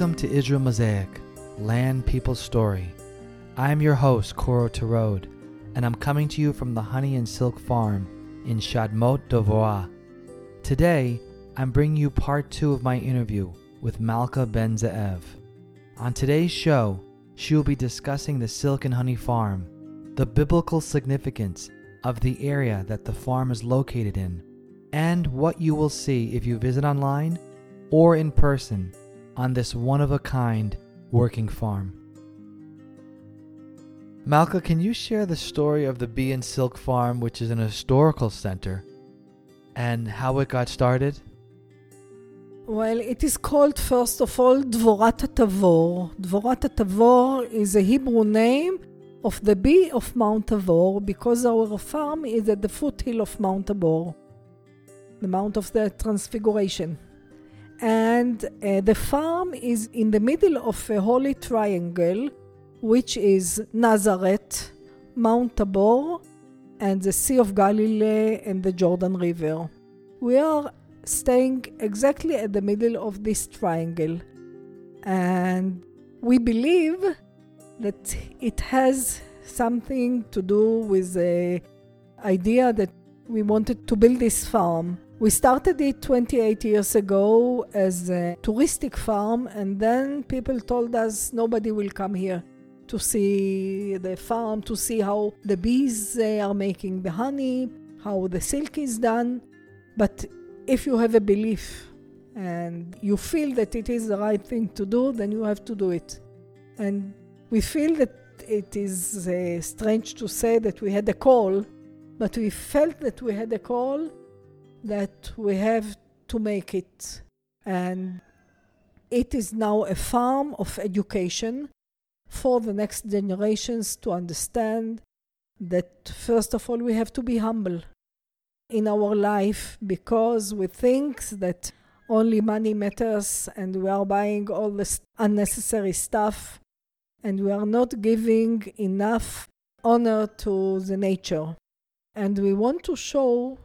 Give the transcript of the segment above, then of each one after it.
Welcome to Israel Mosaic, Land People Story. I'm your host, Koro Tarod, and I'm coming to you from the Honey and Silk Farm in Shadmot Dvora. Today, I'm bringing you part two of my interview with Malka Ben Ze'ev. On today's show, she will be discussing the Silk and Honey Farm, the biblical significance of the area that the farm is located in, and what you will see if you visit online or in person on this one of a kind working farm. Malka, can you share the story of the Bee and Silk Farm, which is an historical center, and how it got started? Well, it is called, first of all, Dvorat Tavor. Dvorat Tavor is a Hebrew name of the bee of Mount Tabor because our farm is at the foothill of Mount Tabor, the Mount of the Transfiguration. And uh, the farm is in the middle of a holy triangle, which is Nazareth, Mount Tabor, and the Sea of Galilee and the Jordan River. We are staying exactly at the middle of this triangle. And we believe that it has something to do with the idea that we wanted to build this farm. We started it 28 years ago as a touristic farm, and then people told us nobody will come here to see the farm, to see how the bees are making the honey, how the silk is done. But if you have a belief and you feel that it is the right thing to do, then you have to do it. And we feel that it is uh, strange to say that we had a call, but we felt that we had a call that we have to make it. And it is now a farm of education for the next generations to understand that, first of all, we have to be humble in our life because we think that only money matters and we are buying all this unnecessary stuff and we are not giving enough honor to the nature. And we want to show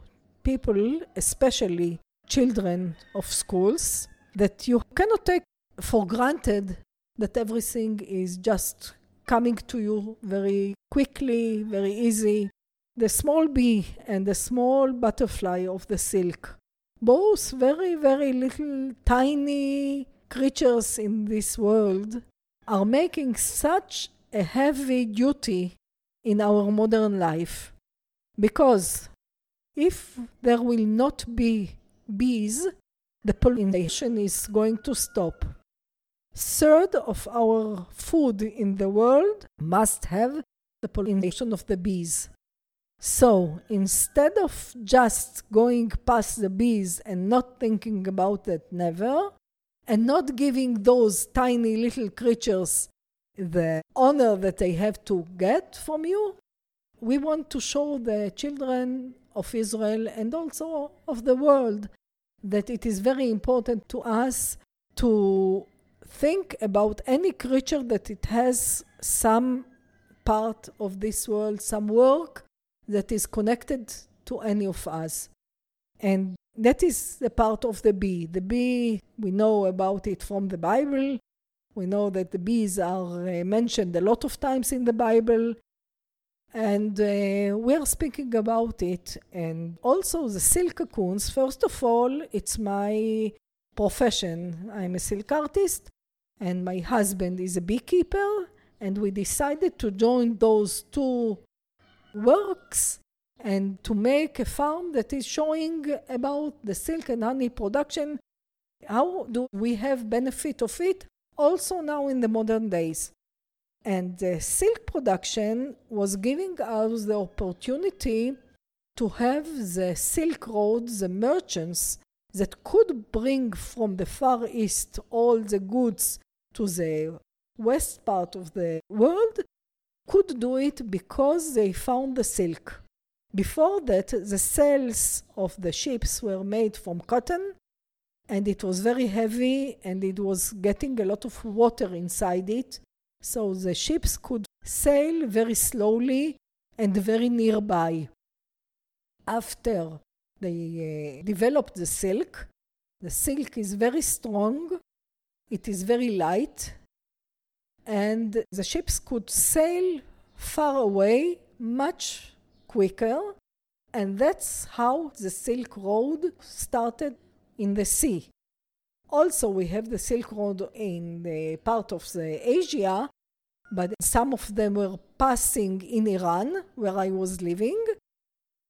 people, especially children of schools, that you cannot take for granted that everything is just coming to you very quickly, very easy. The small bee and the small butterfly of the silk, both very, very little tiny creatures in this world, are making such a heavy duty in our modern life. Because if there will not be bees, the pollination is going to stop. Third of our food in the world must have the pollination of the bees. So instead of just going past the bees and not thinking about it, never, and not giving those tiny little creatures the honor that they have to get from you, we want to show the children of Israel and also of the world that it is very important to us to think about any creature that it has some part of this world, some work that is connected to any of us. And that is the part of the bee. The bee, we know about it from the Bible. We know that the bees are uh, mentioned a lot of times in the Bible. And uh, we are speaking about it. And also the silk cocoons, first of all, it's my profession. I'm a silk artist, and my husband is a beekeeper. And we decided to join those two works and to make a farm that is showing about the silk and honey production. How do we have benefit of it also now in the modern days? And the silk production was giving us the opportunity to have the Silk Road, the merchants that could bring from the Far East all the goods to the west part of the world, could do it because they found the silk. Before that, the sails of the ships were made from cotton, and it was very heavy and it was getting a lot of water inside it. So the ships could sail very slowly and very nearby. After they uh, developed the silk, the silk is very strong It is very light, and the ships could sail far away much quicker. And that's how the Silk Road started in the sea. Also, we have the Silk Road in the part of the Asia, but some of them were passing in Iran, where I was living,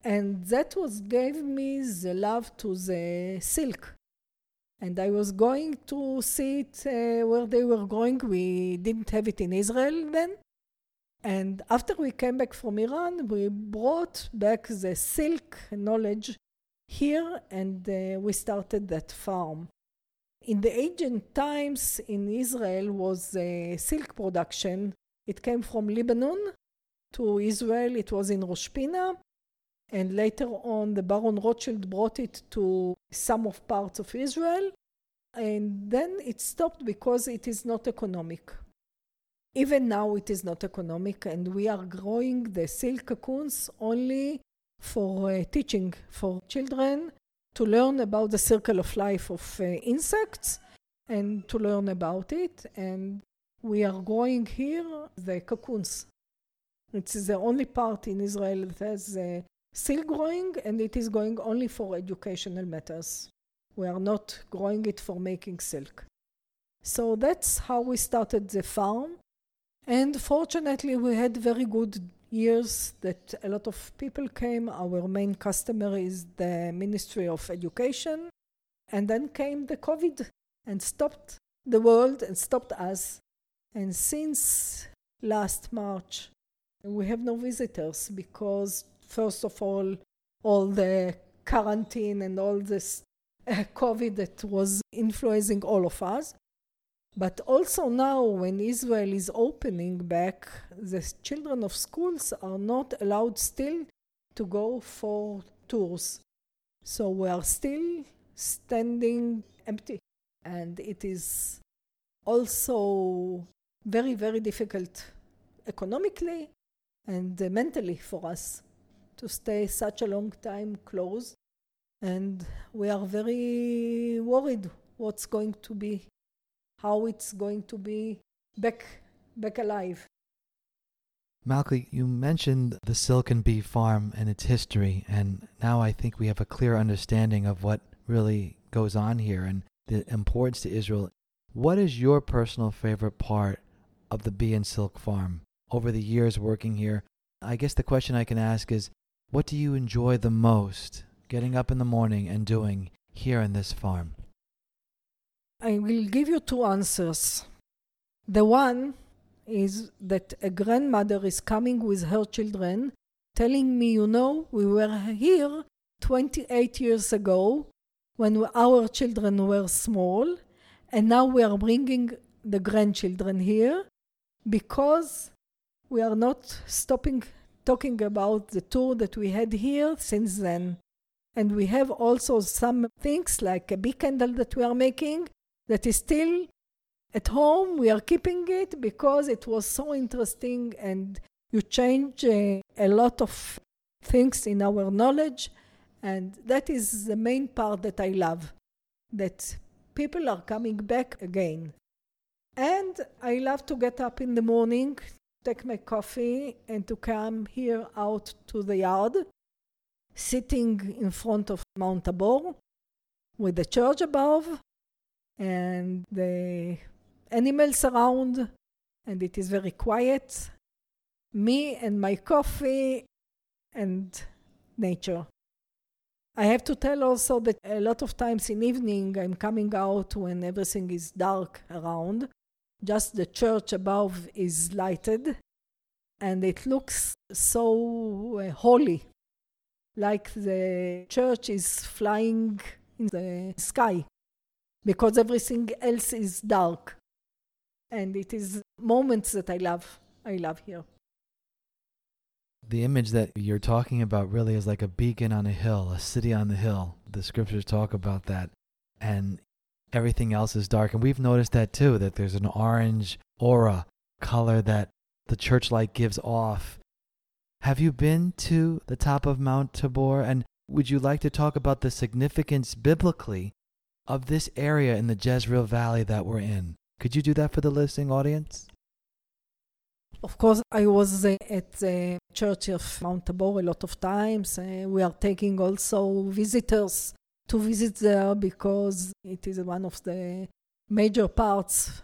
and that was gave me the love to the silk. And I was going to see it uh, where they were going. We didn't have it in Israel then. And after we came back from Iran, we brought back the silk knowledge here and uh, we started that farm. In the ancient times in Israel was uh, silk production. It came from Lebanon to Israel. It was in Rosh Pina. And later on, the Baron Rothschild brought it to some of parts of Israel. And then it stopped because it is not economic. Even now, it is not economic, and we are growing the silk cocoons only for uh, teaching for children to learn about the circle of life of uh, insects and to learn about it. And we are growing here the cocoons. It's the only part in Israel that has uh, silk growing, and it is going only for educational matters. We are not growing it for making silk. So that's how we started the farm. And fortunately, we had very good years that a lot of people came. Our main customer is the Ministry of Education. And then came the COVID and stopped the world and stopped us. And since last March, we have no visitors because, first of all, all the quarantine and all this uh, COVID that was influencing all of us. But also now, when Israel is opening back, the children of schools are not allowed still to go for tours. So we are still standing empty. And it is also very, very difficult economically and mentally for us to stay such a long time closed. And we are very worried what's going to be how it's going to be back back alive. Malki, you mentioned the Silken Bee Farm and its history, and now I think we have a clear understanding of what really goes on here and the importance to Israel. What is your personal favorite part of the Bee and Silk Farm over the years working here? I guess the question I can ask is what do you enjoy the most getting up in the morning and doing here in this farm? I will give you two answers. The one is that a grandmother is coming with her children, telling me, you know, we were here 28 years ago when our children were small, and now we are bringing the grandchildren here because we are not stopping talking about the tour that we had here since then. And we have also some things like a bee candle that we are making that is still at home. We are keeping it because it was so interesting and you change uh, a lot of things in our knowledge. And that is the main part that I love that people are coming back again. And I love to get up in the morning, take my coffee, and to come here out to the yard, sitting in front of Mount Tabor with the church above and the animals around, and it is very quiet. Me and my coffee and nature. I have to tell also that a lot of times in evening I'm coming out when everything is dark around. Just the church above is lighted and it looks so uh, holy, like the church is flying in the sky because everything else is dark. And it is moments that I love. I love here. The image that you're talking about really is like a beacon on a hill, a city on the hill. The scriptures talk about that. And everything else is dark. And we've noticed that too, that there's an orange aura color that the church light gives off. Have you been to the top of Mount Tabor? And would you like to talk about the significance biblically of this area in the Jezreel Valley that we're in. Could you do that for the listening audience? Of course, I was uh, at the Church of Mount Tabor a lot of times. Uh, we are taking also visitors to visit there because it is one of the major parts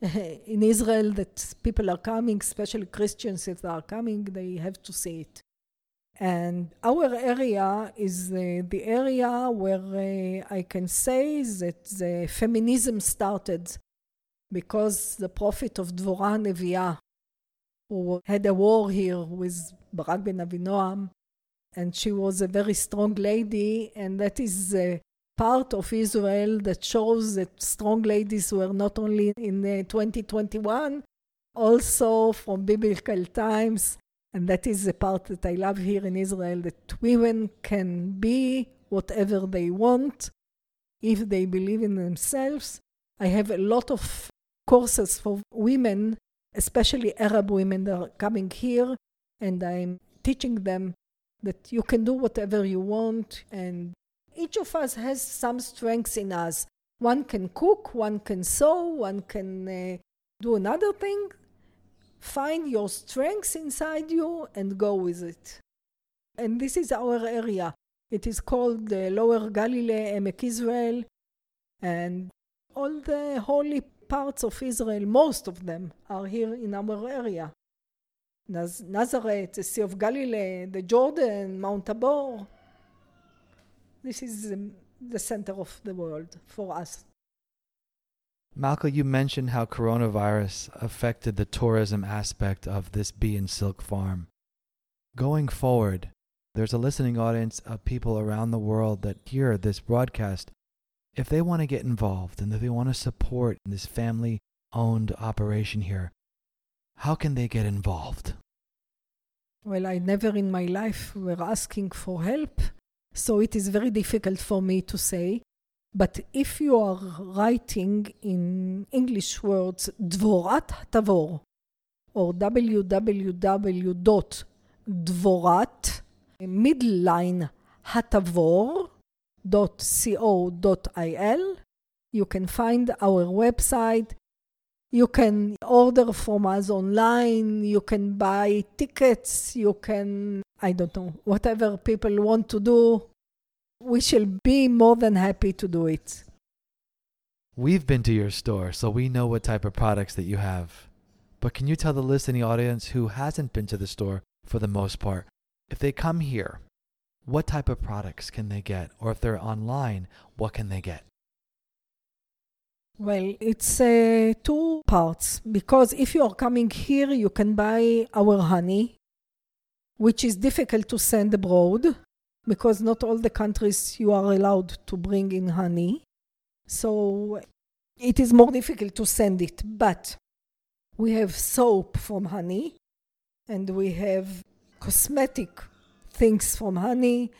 in Israel that people are coming, especially Christians, if they are coming, they have to see it. And our area is uh, the area where uh, I can say that the feminism started because the prophet of Dvorah Neviah, who had a war here with Barak ben Avinoam, and she was a very strong lady, and that is a part of Israel that shows that strong ladies were not only in uh, 2021, also from biblical times. And that is the part that I love here in Israel that women can be whatever they want if they believe in themselves. I have a lot of courses for women, especially Arab women that are coming here, and I'm teaching them that you can do whatever you want, and each of us has some strengths in us. One can cook, one can sew, one can uh, do another thing. Find your strengths inside you and go with it. And this is our area. It is called the Lower Galilee, Emek Israel, and all the holy parts of Israel, most of them, are here in our area. Naz- Nazareth, the Sea of Galilee, the Jordan, Mount Tabor. This is um, the center of the world for us. Malka, you mentioned how coronavirus affected the tourism aspect of this bee and silk farm. Going forward, there's a listening audience of people around the world that hear this broadcast. If they want to get involved and if they want to support this family owned operation here, how can they get involved? Well, I never in my life were asking for help, so it is very difficult for me to say. But if you are writing in English words Dvorat Tavor or www.dvorat middle line hatavor.co.il, you can find our website. You can order from us online. You can buy tickets. You can, I don't know, whatever people want to do we shall be more than happy to do it. We've been to your store, so we know what type of products that you have. But can you tell the listening audience who hasn't been to the store for the most part, if they come here, what type of products can they get? Or if they're online, what can they get? Well, it's uh, two parts because if you are coming here, you can buy our honey, which is difficult to send abroad because not all the countries you are allowed to bring in honey. So it is more difficult to send it. But we have soap from honey and we have cosmetic things from honey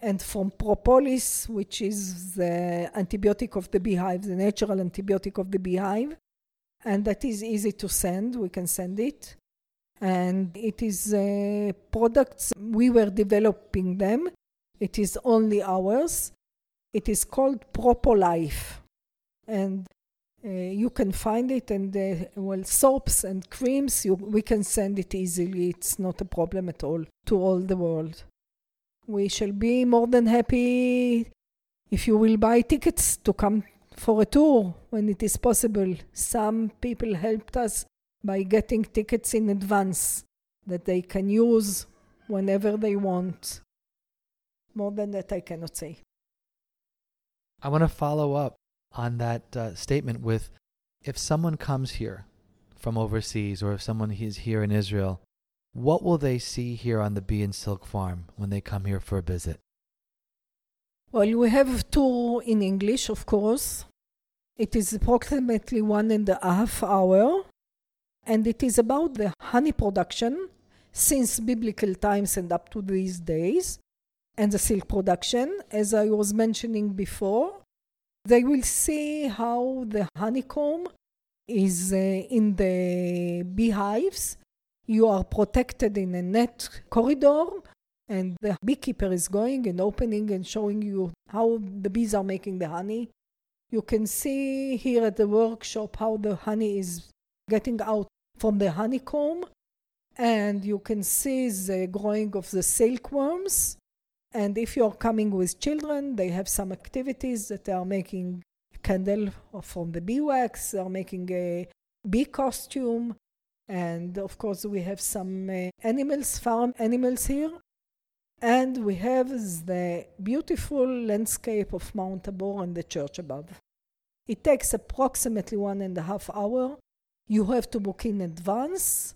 and from propolis, which is the antibiotic of the beehive, the natural antibiotic of the beehive. And that is easy to send. We can send it. And it is uh, products, we were developing them it is only ours. It is called Propolife. And uh, you can find it and uh, well soaps and creams you, we can send it easily it's not a problem at all to all the world we shall be more than happy if you will buy tickets to come for a tour when it is possible some people helped us by getting tickets in advance that they can use whenever they want more than that, I cannot say. I want to follow up on that uh, statement with if someone comes here from overseas or if someone is here in Israel, what will they see here on the Bee and Silk Farm when they come here for a visit? Well, we have a tour in English, of course. It is approximately one and a half hour, and it is about the honey production since biblical times and up to these days and the silk production, as I was mentioning before. They will see how the honeycomb is uh, in the beehives. You are protected in a net corridor, and the beekeeper is going and opening and showing you how the bees are making the honey. You can see here at the workshop how the honey is getting out from the honeycomb, and you can see the growing of the silkworms. And if you're coming with children, they have some activities that they are making candle from the beeswax, they're making a bee costume, and of course we have some uh, animals, farm animals here. And we have the beautiful landscape of Mount Tabor and the church above. It takes approximately one and a half hour. You have to book in advance,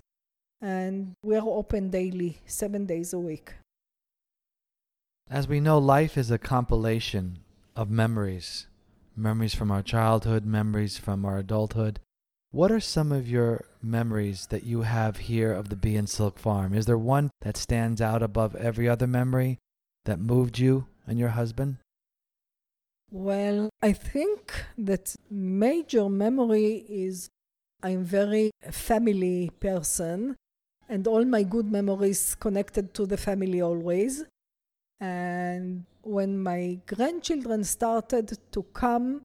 and we are open daily, seven days a week. As we know, life is a compilation of memories memories from our childhood, memories from our adulthood. What are some of your memories that you have here of the Bee and Silk Farm? Is there one that stands out above every other memory that moved you and your husband? Well, I think that major memory is I'm very family person and all my good memories connected to the family always. And when my grandchildren started to come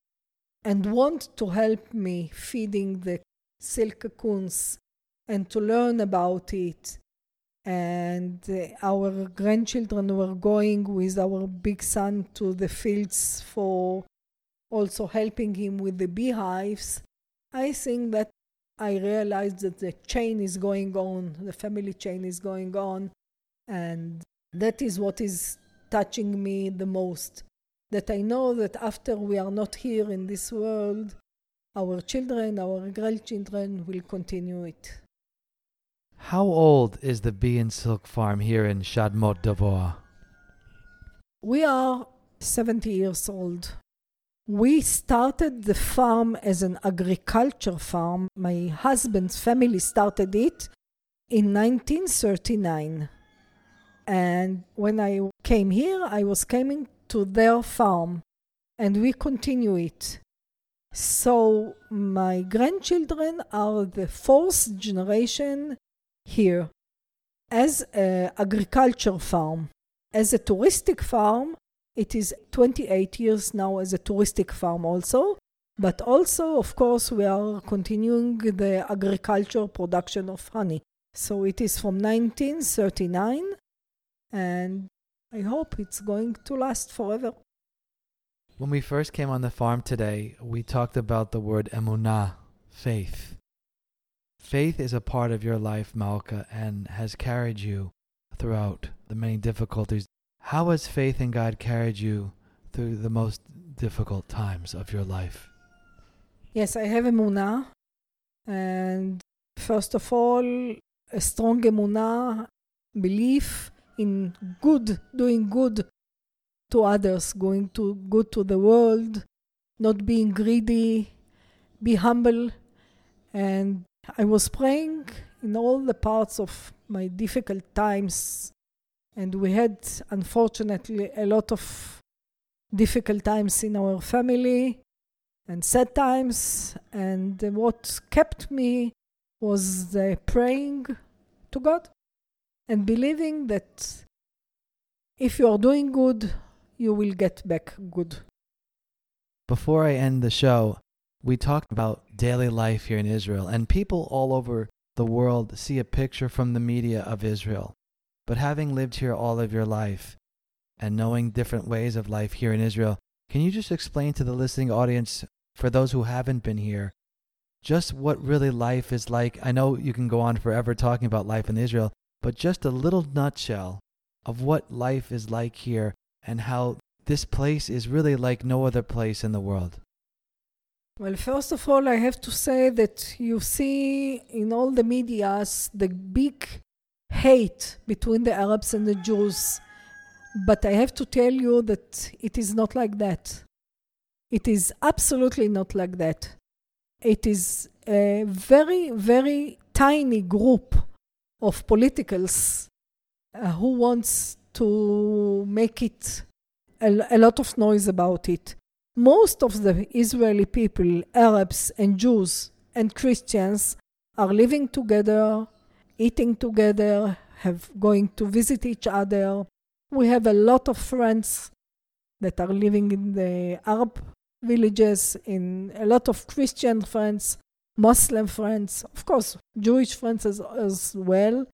and want to help me feeding the silk cocoons and to learn about it. And uh, our grandchildren were going with our big son to the fields for also helping him with the beehives. I think that I realized that the chain is going on, the family chain is going on, and that is what is touching me the most. That I know that after we are not here in this world, our children, our grandchildren will continue it. How old is the Bee and Silk Farm here in Shadmot Dvora? We are 70 years old. We started the farm as an agriculture farm. My husband's family started it in 1939. And when I came here, I was coming to their farm, and we continue it. So my grandchildren are the fourth generation here as an agriculture farm. As a touristic farm, it is 28 years now as a touristic farm also. But also, of course, we are continuing the agriculture production of honey. So it is from 1939 and I hope it's going to last forever. When we first came on the farm today, we talked about the word emunah, faith. Faith is a part of your life, Malka, and has carried you throughout the many difficulties. How has faith in God carried you through the most difficult times of your life? Yes, I have emunah, and first of all, a strong emunah, belief in good, doing good to others, going to good to the world, not being greedy, be humble. And I was praying in all the parts of my difficult times. And we had, unfortunately, a lot of difficult times in our family and sad times. And what kept me was praying to God and believing that if you are doing good, you will get back good. Before I end the show, we talked about daily life here in Israel, and people all over the world see a picture from the media of Israel. But having lived here all of your life and knowing different ways of life here in Israel, can you just explain to the listening audience, for those who haven't been here, just what really life is like? I know you can go on forever talking about life in Israel, but just a little nutshell of what life is like here and how this place is really like no other place in the world. Well, first of all, I have to say that you see in all the medias the big hate between the Arabs and the Jews. But I have to tell you that it is not like that. It is absolutely not like that. It is a very, very tiny group of politicals uh, who wants to make it a, a lot of noise about it. Most of the Israeli people, Arabs and Jews and Christians, are living together, eating together, have going to visit each other. We have a lot of friends that are living in the Arab villages, in a lot of Christian friends, Muslim friends, of course, Jewish friends as, as well.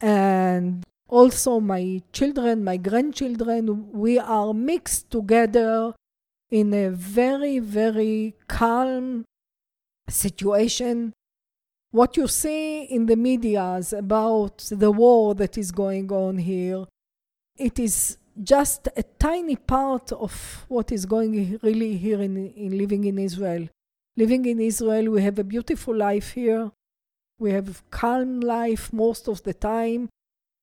And also my children, my grandchildren, we are mixed together in a very, very calm situation. What you see in the media about the war that is going on here, it is just a tiny part of what is going really here in, in living in Israel. Living in Israel, we have a beautiful life here. We have calm life most of the time,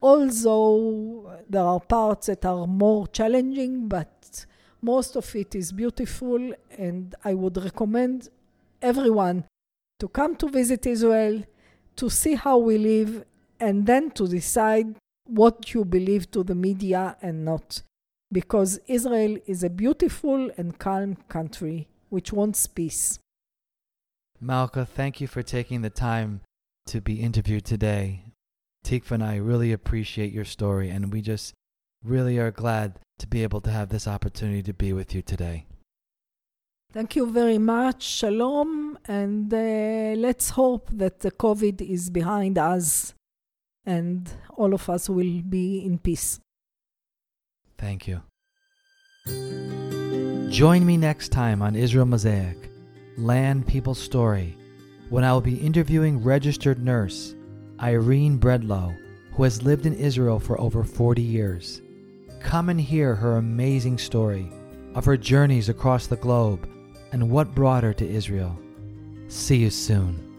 although there are parts that are more challenging, but most of it is beautiful, and I would recommend everyone to come to visit Israel, to see how we live, and then to decide what you believe to the media and not. Because Israel is a beautiful and calm country which wants peace. Malka, thank you for taking the time to be interviewed today. Tikva and I really appreciate your story, and we just really are glad to be able to have this opportunity to be with you today. Thank you very much. Shalom. And uh, let's hope that the COVID is behind us and all of us will be in peace. Thank you. Join me next time on Israel Mosaic, Land People Story, when I will be interviewing registered nurse Irene Breadlow, who has lived in Israel for over 40 years. Come and hear her amazing story of her journeys across the globe and what brought her to Israel. See you soon.